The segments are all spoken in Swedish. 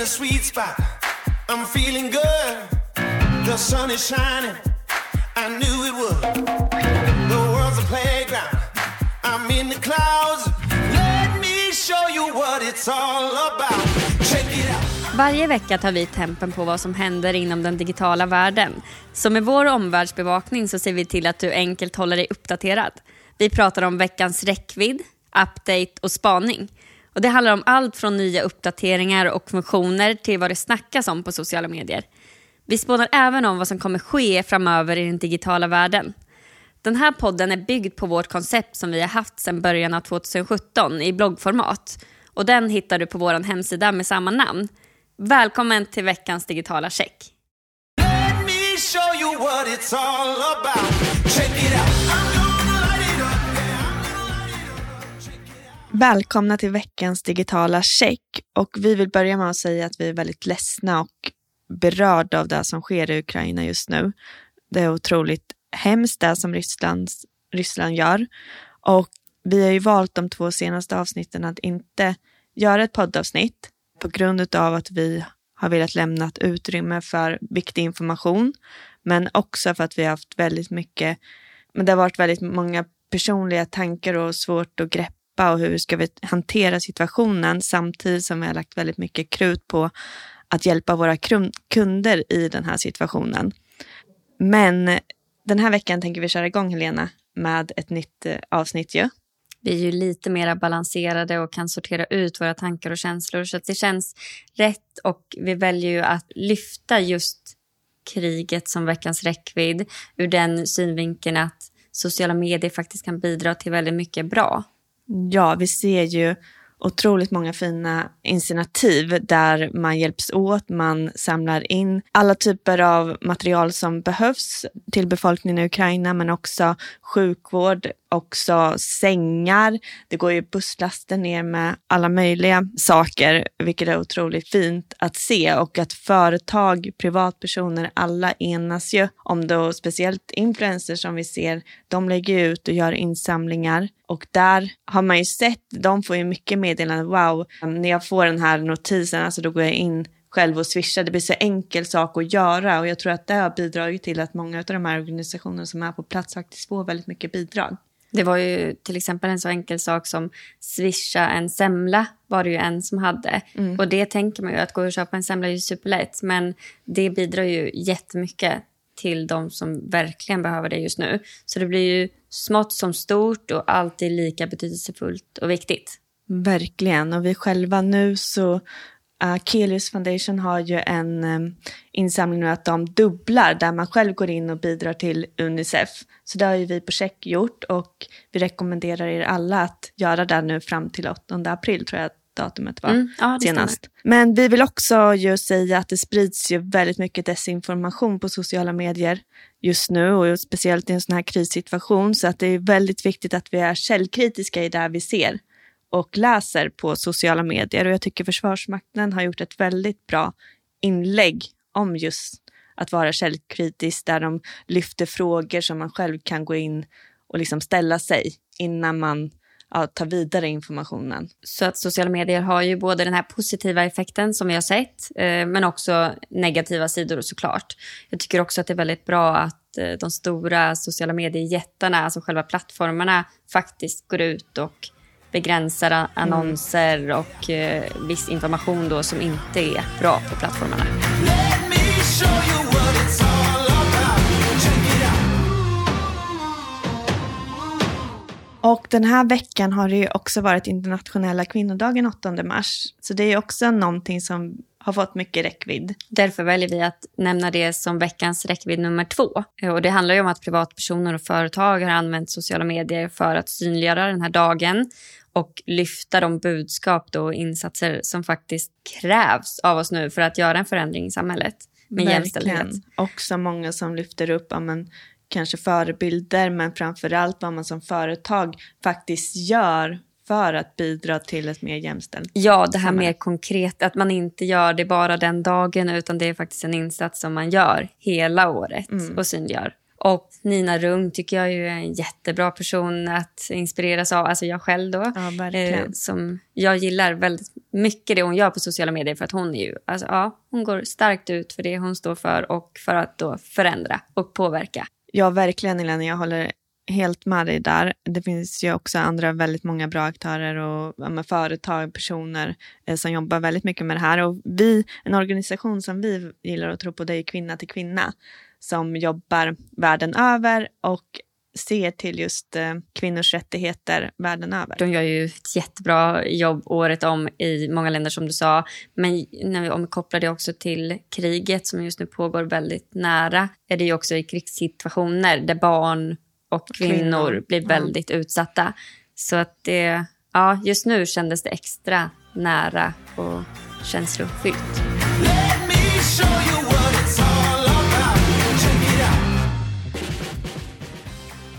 in a sweet spot. I'm feeling good. The sun is shining. I knew it would. The world's a playground. I'm in the clouds. Let me show you what it's all about. Check it out. Varje vecka tar vi tempen på vad som händer inom den digitala världen. Så med vår omvärldsbevakning så ser vi till att du enkelt håller dig uppdaterad. Vi pratar om veckans räckvidd, update och spaning. Och Det handlar om allt från nya uppdateringar och funktioner till vad det snackas om på sociala medier. Vi spånar även om vad som kommer ske framöver i den digitala världen. Den här podden är byggd på vårt koncept som vi har haft sedan början av 2017 i bloggformat. Och Den hittar du på vår hemsida med samma namn. Välkommen till veckans digitala check. Let me show you what it's all about. Check it out. Välkomna till veckans digitala check. Och vi vill börja med att säga att vi är väldigt ledsna och berörda av det som sker i Ukraina just nu. Det är otroligt hemskt det som Ryssland, Ryssland gör. Och vi har ju valt de två senaste avsnitten att inte göra ett poddavsnitt på grund av att vi har velat lämna ett utrymme för viktig information. Men också för att vi har haft väldigt mycket, men det har varit väldigt många personliga tankar och svårt att greppa och hur ska vi hantera situationen samtidigt som vi har lagt väldigt mycket krut på att hjälpa våra kunder i den här situationen. Men den här veckan tänker vi köra igång Helena med ett nytt eh, avsnitt ju. Vi är ju lite mer balanserade och kan sortera ut våra tankar och känslor så att det känns rätt och vi väljer ju att lyfta just kriget som veckans räckvidd ur den synvinkeln att sociala medier faktiskt kan bidra till väldigt mycket bra. Ja, vi ser ju otroligt många fina initiativ där man hjälps åt, man samlar in alla typer av material som behövs till befolkningen i Ukraina, men också sjukvård, också sängar. Det går ju busslaster ner med alla möjliga saker, vilket är otroligt fint att se och att företag, privatpersoner, alla enas ju om det och speciellt influencers som vi ser, de lägger ut och gör insamlingar och där har man ju sett, de får ju mycket meddelanden, wow, när jag får den här notisen, alltså då går jag in själv och swishar. Det blir så enkel sak att göra och jag tror att det har bidragit till att många av de här organisationerna som är på plats faktiskt får väldigt mycket bidrag. Det var ju till exempel en så enkel sak som swisha en semla var det ju en som hade. Och det tänker man ju att gå och köpa en semla är ju superlätt men det bidrar ju jättemycket till de som verkligen behöver det just nu. Så det blir ju smått som stort och alltid lika betydelsefullt och viktigt. Verkligen, och vi själva nu så Akelius Foundation har ju en um, insamling nu att de dubblar där man själv går in och bidrar till Unicef. Så det har ju vi på Check gjort och vi rekommenderar er alla att göra det nu fram till 8 april tror jag att datumet var Mm, ja, senast. Men vi vill också ju säga att det sprids ju väldigt mycket desinformation på sociala medier just nu och speciellt i en sån här krissituation så att det är väldigt viktigt att vi är källkritiska i det vi ser och läser på sociala medier. Och jag tycker Försvarsmakten har gjort ett väldigt bra inlägg om just att vara källkritisk där de lyfter frågor som man själv kan gå in och liksom ställa sig innan man ja, tar vidare informationen. Så att sociala medier har ju både den här positiva effekten som vi har sett eh, men också negativa sidor såklart. Jag tycker också att det är väldigt bra att eh, de stora sociala mediejättarna, alltså själva plattformarna, faktiskt går ut och begränsar annonser och eh, viss information då som inte är bra på plattformarna. Och den här veckan har det ju också varit internationella kvinnodagen 8 mars. Så det är ju också någonting som har fått mycket räckvidd. Därför väljer vi att nämna det som veckans räckvidd nummer två. Eh, Och det handlar ju om att privatpersoner och företag har använt sociala medier för att synliggöra den här dagen och lyfta de budskap och insatser som faktiskt krävs av oss nu för att göra en förändring i samhället med jämställdhet. Också många som lyfter upp ja, men, kanske förebilder, men framför allt vad man som företag faktiskt gör för att bidra till ett mer jämställt Ja, det här samhälle. mer konkret, att man inte gör det bara den dagen utan det är faktiskt en insats som man gör hela året och synliggör. Och Nina Rung tycker jag är en jättebra person att inspireras av. Alltså jag själv då. Ja. Eh, som jag gillar väldigt mycket det hon gör på sociala medier för att hon är ju, alltså ja, hon går starkt ut för det hon står för och för att då förändra och påverka. Ja, verkligen Elena. Jag håller helt med dig där. Det finns ju också andra väldigt många bra aktörer och ja, företag, personer eh, som jobbar väldigt mycket med det här. Och vi, en organisation som vi gillar att tro på, det är Kvinna till Kvinna som jobbar världen över och ser till just eh, kvinnors rättigheter världen över. De gör ju ett jättebra jobb året om i många länder som du sa. Men när vi omkopplar det också till kriget som just nu pågår väldigt nära är det ju också i krigssituationer där barn och kvinnor, kvinnor. blir väldigt utsatta. Så att det, ja, just nu kändes det extra nära och känslofyllt.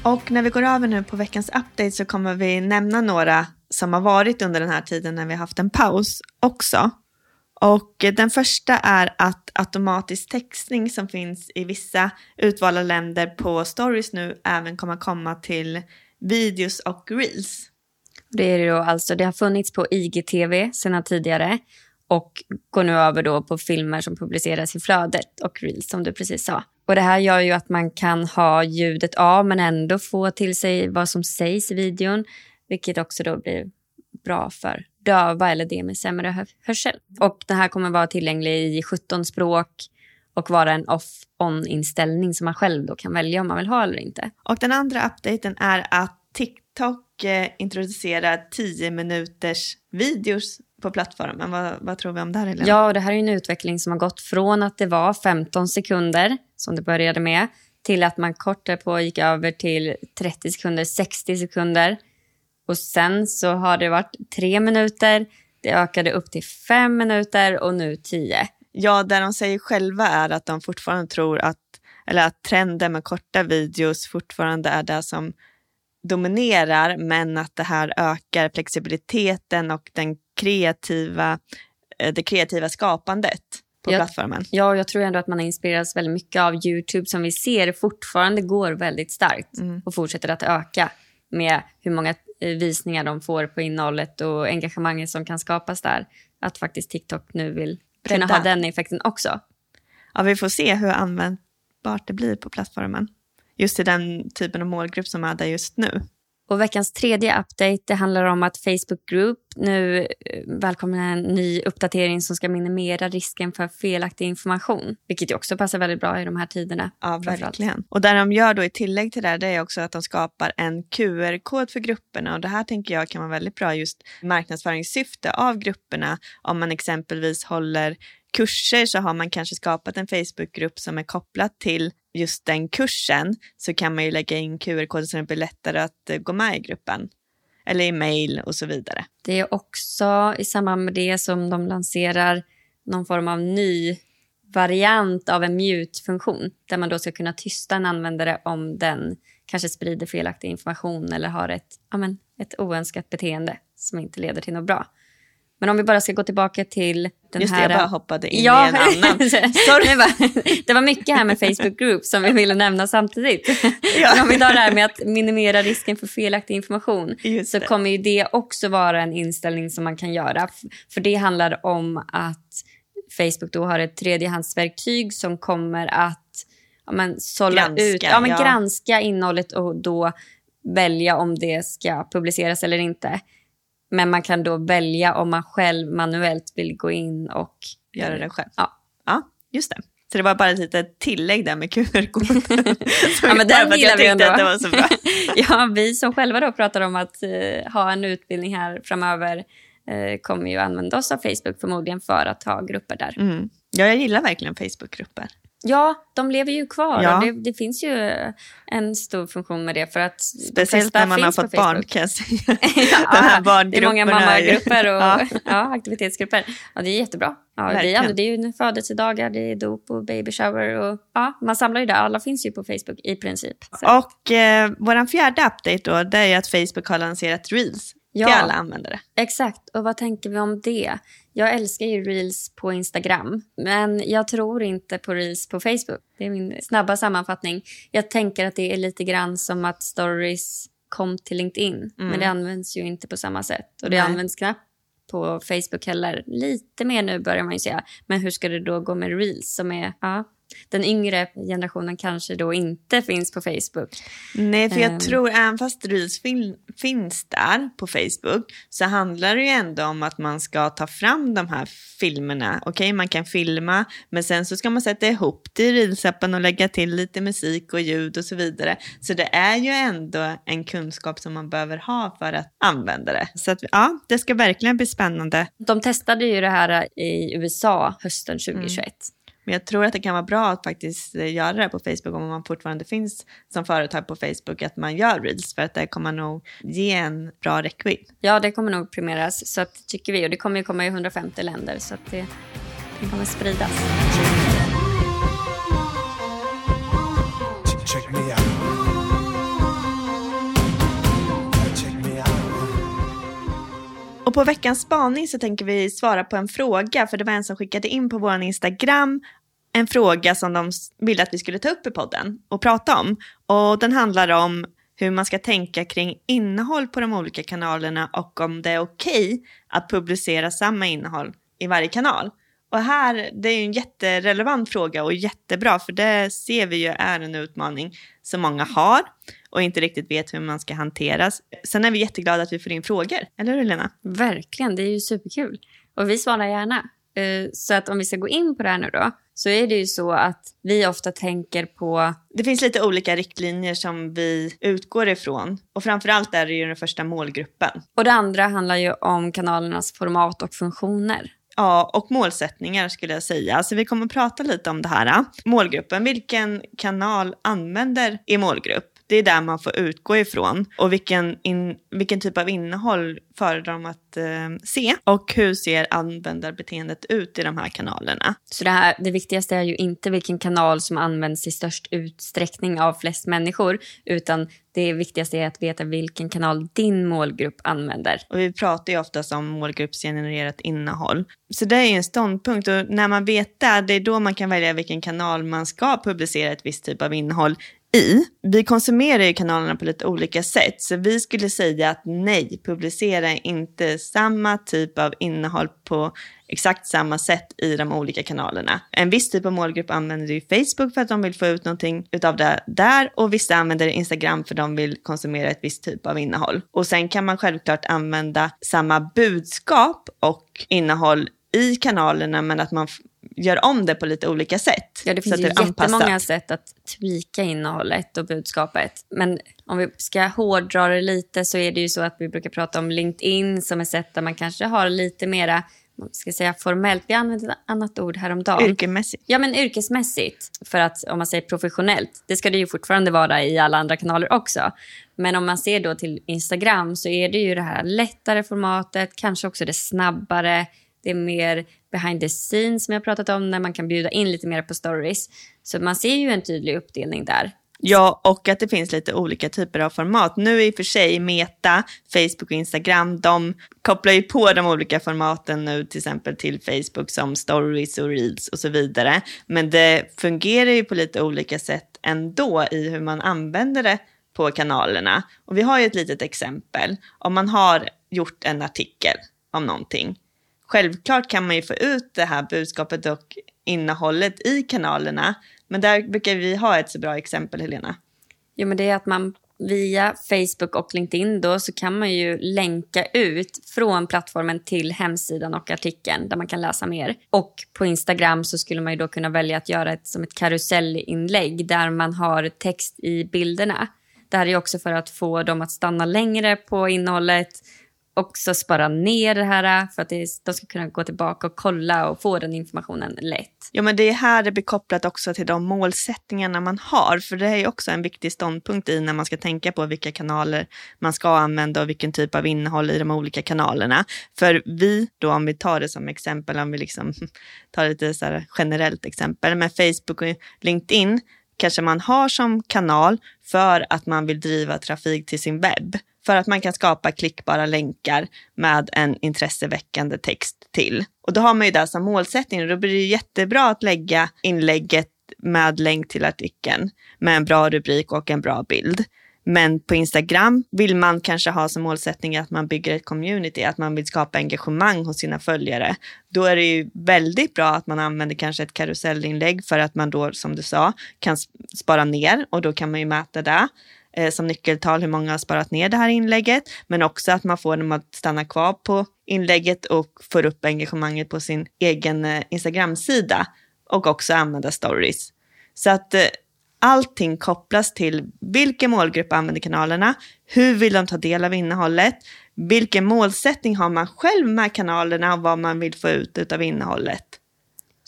Och när vi går över nu på veckans update så kommer vi nämna några som har varit under den här tiden när vi har haft en paus också. Och den första är att automatisk textning som finns i vissa utvalda länder på stories nu även kommer komma till videos och reels. Det är det då alltså, det har funnits på IGTV sedan tidigare och går nu över då på filmer som publiceras i flödet och reels som du precis sa. Och det här gör ju att man kan ha ljudet av men ändå få till sig vad som sägs i videon, vilket också då blir bra för döva eller de med sämre hörsel. Och det här kommer vara tillgänglig i 17 språk och vara en off-on-inställning som man själv då kan välja om man vill ha eller inte. Och den andra updaten är att TikTok eh, introducerar 10 minuters videos på plattformen. Vad, vad tror vi om det här, Helena? Ja, det här är en utveckling som har gått från att det var 15 sekunder, som det började med, till att man kort därpå gick över till 30 sekunder, 60 sekunder. Och sen så har det varit tre minuter, det ökade upp till fem minuter och nu tio. Ja, det de säger själva är att de fortfarande tror att, eller att trenden med korta videos fortfarande är det som dominerar, men att det här ökar flexibiliteten och den kreativa, eh, det kreativa skapandet på jag, plattformen. Ja, jag tror ändå att man har inspirerats väldigt mycket av Youtube som vi ser fortfarande går väldigt starkt mm. och fortsätter att öka med hur många visningar de får på innehållet och engagemanget som kan skapas där. Att faktiskt TikTok nu vill kunna ha den effekten också. Ja, vi får se hur användbart det blir på plattformen. Just i den typen av målgrupp som är där just nu. Och veckans tredje update det handlar om att Facebook Group nu eh, välkomnar en ny uppdatering som ska minimera risken för felaktig information. Vilket också passar väldigt bra i de här tiderna. Ja, verkligen. Och det de gör då i tillägg till det, det är också att de skapar en QR-kod för grupperna. Och det här tänker jag kan vara väldigt bra just marknadsföringssyfte av grupperna. Om man exempelvis håller kurser så har man kanske skapat en Facebookgrupp som är kopplad till just den kursen så kan man ju lägga in QR-koden så det blir lättare att eh, gå med i gruppen. Eller i mail och så vidare. Det är också i samband med det som de lanserar någon form av ny variant av en mute-funktion där man då ska kunna tysta en användare om den kanske sprider felaktig information eller har ett, ja men, ett oönskat beteende som inte leder till något bra. Men om vi bara ska gå tillbaka till den Just här... det, jag bara hoppade in ja, i en annan. det var mycket här med Facebook Group som vi ville nämna samtidigt. Ja. Men om vi tar det här med att minimera risken för felaktig information så kommer ju det också vara en inställning som man kan göra. För det handlar om att Facebook då har ett tredjehandsverktyg som kommer att ja, men, sålla granska, ut, ja, men, ja. granska innehållet och då välja om det ska publiceras eller inte. Men man kan då välja om man själv manuellt vill gå in och göra det själv. Ja. ja, just det. Så det var bara ett litet tillägg där med QR-koden. ja, men den gillar vi ändå. Att det var så bra. ja, vi som själva då pratar om att uh, ha en utbildning här framöver uh, kommer ju använda oss av Facebook förmodligen för att ha grupper där. Mm. Ja, jag gillar verkligen Facebookgrupper. Ja, de lever ju kvar. Ja. Det, det, finns ju en stor funktion med det. För att Speciellt när man har fått barn kan jag säga. ja, de det är många mammagrupper och ja. ja. aktivitetsgrupper. Ja, det är jättebra. Ja, det, är, det är ju födelsedagar, det är dop och baby shower. Och, ja, man samlar ju där. Alla finns ju på Facebook i princip. Så. Och eh, vår fjärde update då, det är att Facebook har lanserat Reels. Till alla användare. Exakt, och vad tänker vi om det? Jag älskar ju reels på Instagram, men jag tror inte på reels på Facebook. Det är min snabba sammanfattning. Jag tänker att det är lite grann som att stories kom till LinkedIn, mm. men det används ju inte på samma sätt. Och det Nej. används knappt på Facebook heller. Lite mer nu börjar man ju säga. Men hur ska det då gå med reels som är, ja, den yngre generationen kanske då inte finns på Facebook. Nej, för jag um, tror även fast Reels fin finns där på Facebook så handlar det ju ändå om att man ska ta fram de här filmerna. Okej, okay, man kan filma, men sen så ska man sätta ihop det i Reels-appen och lägga till lite musik och ljud och så vidare. Så det är ju ändå en kunskap som man behöver ha för att använda det. Så att, ja, det ska verkligen bli spännande. De testade ju det här i USA hösten 2021. Mm. Men jag tror att det kan vara bra att faktiskt eh, göra det på Facebook om man fortfarande finns som företag på Facebook, att man gör reels för att det kommer nog ge en bra räckvidd. Ja, det kommer nog premieras, så att, tycker vi. Och det kommer ju komma i 150 länder, så att det, det kommer spridas. Och på veckans spaning så tänker vi svara på en fråga, för det var en som skickade in på vår Instagram en fråga som de ville att vi skulle ta upp i podden och prata om. Och den handlar om hur man ska tänka kring innehåll på de olika kanalerna och om det är okej okay att publicera samma innehåll i varje kanal. Och här, det är ju en jätterelevant fråga och jättebra för det ser vi ju är en utmaning som många har och inte riktigt vet hur man ska hanteras. Sen är vi jätteglada att vi får in frågor, eller hur Lena? Verkligen, det är ju superkul. Och vi svarar gärna. Eh, så att om vi ska gå in på det här nu då, så är det ju så att vi ofta tänker på... Det finns lite olika riktlinjer som vi utgår ifrån. Och framförallt är det ju den första målgruppen. Och det andra handlar ju om kanalernas format och funktioner. Ja, och målsättningar skulle jag säga. Så vi kommer att prata lite om det här. Målgruppen, vilken kanal använder i målgrupp? Det är där man får utgå ifrån. Och vilken, in, vilken typ av innehåll föredrar de att eh, se? Och hur ser användarbeteendet ut i de här kanalerna? Så det, här, det viktigaste är ju inte vilken kanal som används i störst utsträckning av flest människor, utan det viktigaste är att veta vilken kanal din målgrupp använder. Och vi pratar ju oftast om målgruppsgenererat innehåll. Så det är ju en ståndpunkt och när man vet det, det är då man kan välja vilken kanal man ska publicera ett visst typ av innehåll i. Vi konsumerar ju kanalerna på lite olika sätt, så vi skulle säga att nej, publicera inte samma typ av innehåll på exakt samma sätt i de olika kanalerna. En viss typ av målgrupp använder ju Facebook för att de vill få ut någonting utav det där och vissa använder Instagram för att de vill konsumera ett visst typ av innehåll. Och sen kan man självklart använda samma budskap och innehåll i kanalerna men att man gör om det på lite olika sätt. Ja, det finns ju det jättemånga sätt att tweaka innehållet och budskapet. Men om vi ska hårdra det lite så är det ju så att vi brukar prata om LinkedIn som ett sätt där man kanske har lite mera ska säga formellt, vi använde ett annat ord häromdagen. Yrkesmässigt. Ja, men yrkesmässigt. För att om man säger professionellt, det ska det ju fortfarande vara i alla andra kanaler också. Men om man ser då till Instagram så är det ju det här lättare formatet, kanske också det snabbare, det är mer behind the scenes som jag pratat om när man kan bjuda in lite mer på stories. Så man ser ju en tydlig uppdelning där. Ja, och att det finns lite olika typer av format. Nu i och för sig Meta, Facebook och Instagram, de kopplar ju på de olika formaten nu till exempel till Facebook som stories och reels och så vidare. Men det fungerar ju på lite olika sätt ändå i hur man använder det på kanalerna. Och vi har ju ett litet exempel. Om man har gjort en artikel om någonting Självklart kan man ju få ut det här budskapet och innehållet i kanalerna, men där brukar vi ha ett så bra exempel, Helena. Jo, men det är att man via Facebook och LinkedIn då så kan man ju länka ut från plattformen till hemsidan och artikeln där man kan läsa mer. Och på Instagram så skulle man ju då kunna välja att göra ett som ett karusellinlägg där man har text i bilderna. Det här är också för att få dem att stanna längre på innehållet också spara ner det här för att de ska kunna gå tillbaka och kolla och få den informationen lätt. Ja, men det är här det blir kopplat också till de målsättningarna man har, för det är också en viktig ståndpunkt i när man ska tänka på vilka kanaler man ska använda och vilken typ av innehåll i de olika kanalerna. För vi, då om vi tar det som exempel, om vi liksom tar lite så här generellt exempel, med Facebook och LinkedIn kanske man har som kanal för att man vill driva trafik till sin webb. För att man kan skapa klickbara länkar med en intresseväckande text till. Och då har man ju det som målsättning och då blir det jättebra att lägga inlägget med länk till artikeln med en bra rubrik och en bra bild. Men på Instagram vill man kanske ha som målsättning att man bygger ett community, att man vill skapa engagemang hos sina följare. Då är det ju väldigt bra att man använder kanske ett karusellinlägg för att man då, som du sa, kan spara ner och då kan man ju mäta det Eh, som nyckeltal hur många har sparat ner det här inlägget, men också att man får dem att stanna kvar på inlägget och får upp engagemanget på sin egen eh, Instagram-sida och också använda stories. Så att eh, allting kopplas till vilken målgrupp använder kanalerna, hur vill de ta del av innehållet, vilken målsättning har man själv med kanalerna och vad man vill få ut av innehållet.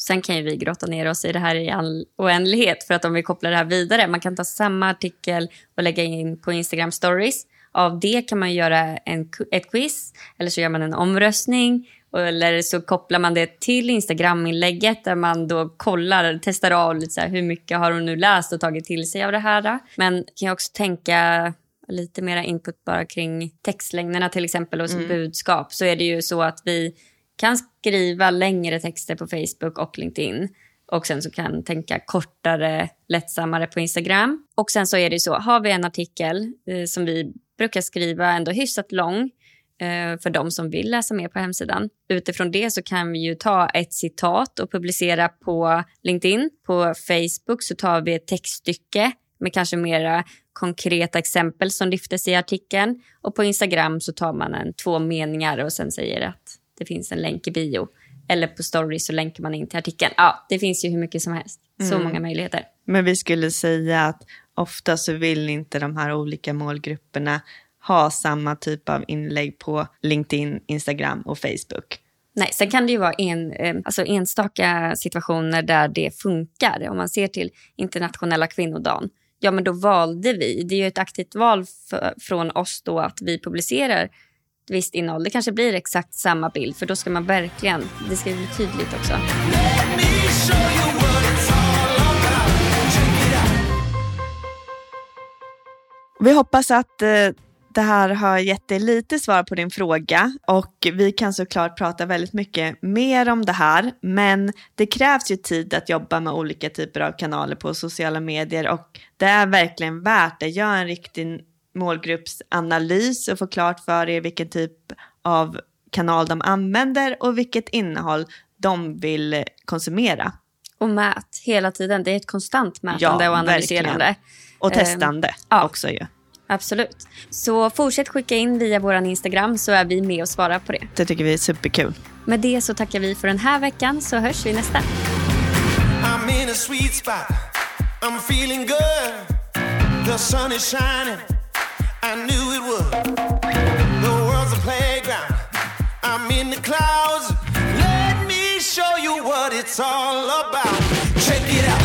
Sen kan ju vi grotta ner oss i det här i all oändlighet för att om vi kopplar det här vidare, man kan ta samma artikel och lägga in på Instagram stories. Av det kan man göra en, ett quiz eller så gör man en omröstning eller så kopplar man det till Instagram-inlägget där man då kollar, testar av lite så här, hur mycket har hon nu läst och tagit till sig av det här. Men kan jag också tänka lite mera input bara kring textlängderna till exempel och mm. budskap så är det ju så att vi kan skriva längre texter på Facebook och LinkedIn och sen så kan tänka kortare, lättsammare på Instagram. Och sen så är det så, har vi en artikel eh, som vi brukar skriva ändå hyfsat lång eh, för de som vill läsa mer på hemsidan. Utifrån det så kan vi ju ta ett citat och publicera på LinkedIn. På Facebook så tar vi ett textstycke med kanske mera konkreta exempel som lyftes i artikeln. Och på Instagram så tar man en, två meningar och sen säger att det finns en länk i bio. Eller på story så länkar man in till artikeln. Ja, det finns ju hur mycket som helst. Så mm. många möjligheter. Men vi skulle säga att ofta så vill inte de här olika målgrupperna ha samma typ av inlägg på LinkedIn, Instagram och Facebook. Nej, sen kan det ju vara en, eh, alltså enstaka situationer där det funkar. Om man ser till internationella kvinnodagen, ja men då valde vi, det är ju ett aktivt val för, från oss då att vi publicerar visst innehåll. Det kanske blir exakt samma bild för då ska man verkligen, det ska bli tydligt också. Vi hoppas att eh, det här har gett dig lite svar på din fråga och vi kan såklart prata väldigt mycket mer om det här. Men det krävs ju tid att jobba med olika typer av kanaler på sociala medier och det är verkligen värt det. Gör en riktig målgruppsanalys och få klart för er vilken typ av kanal de använder och vilket innehåll de vill konsumera. Och mät hela tiden. Det är ett konstant mätande ja, och analyserande. Verkligen. Och testande um, ja. också ju. Absolut. Så fortsätt skicka in via vår Instagram så är vi med och svarar på det. Det tycker vi är superkul. Med det så tackar vi för den här veckan så hörs vi nästa. I'm in a sweet spot I'm feeling good The sun is shining I knew it would. The world's a playground. I'm in the clouds. Let me show you what it's all about. Check it out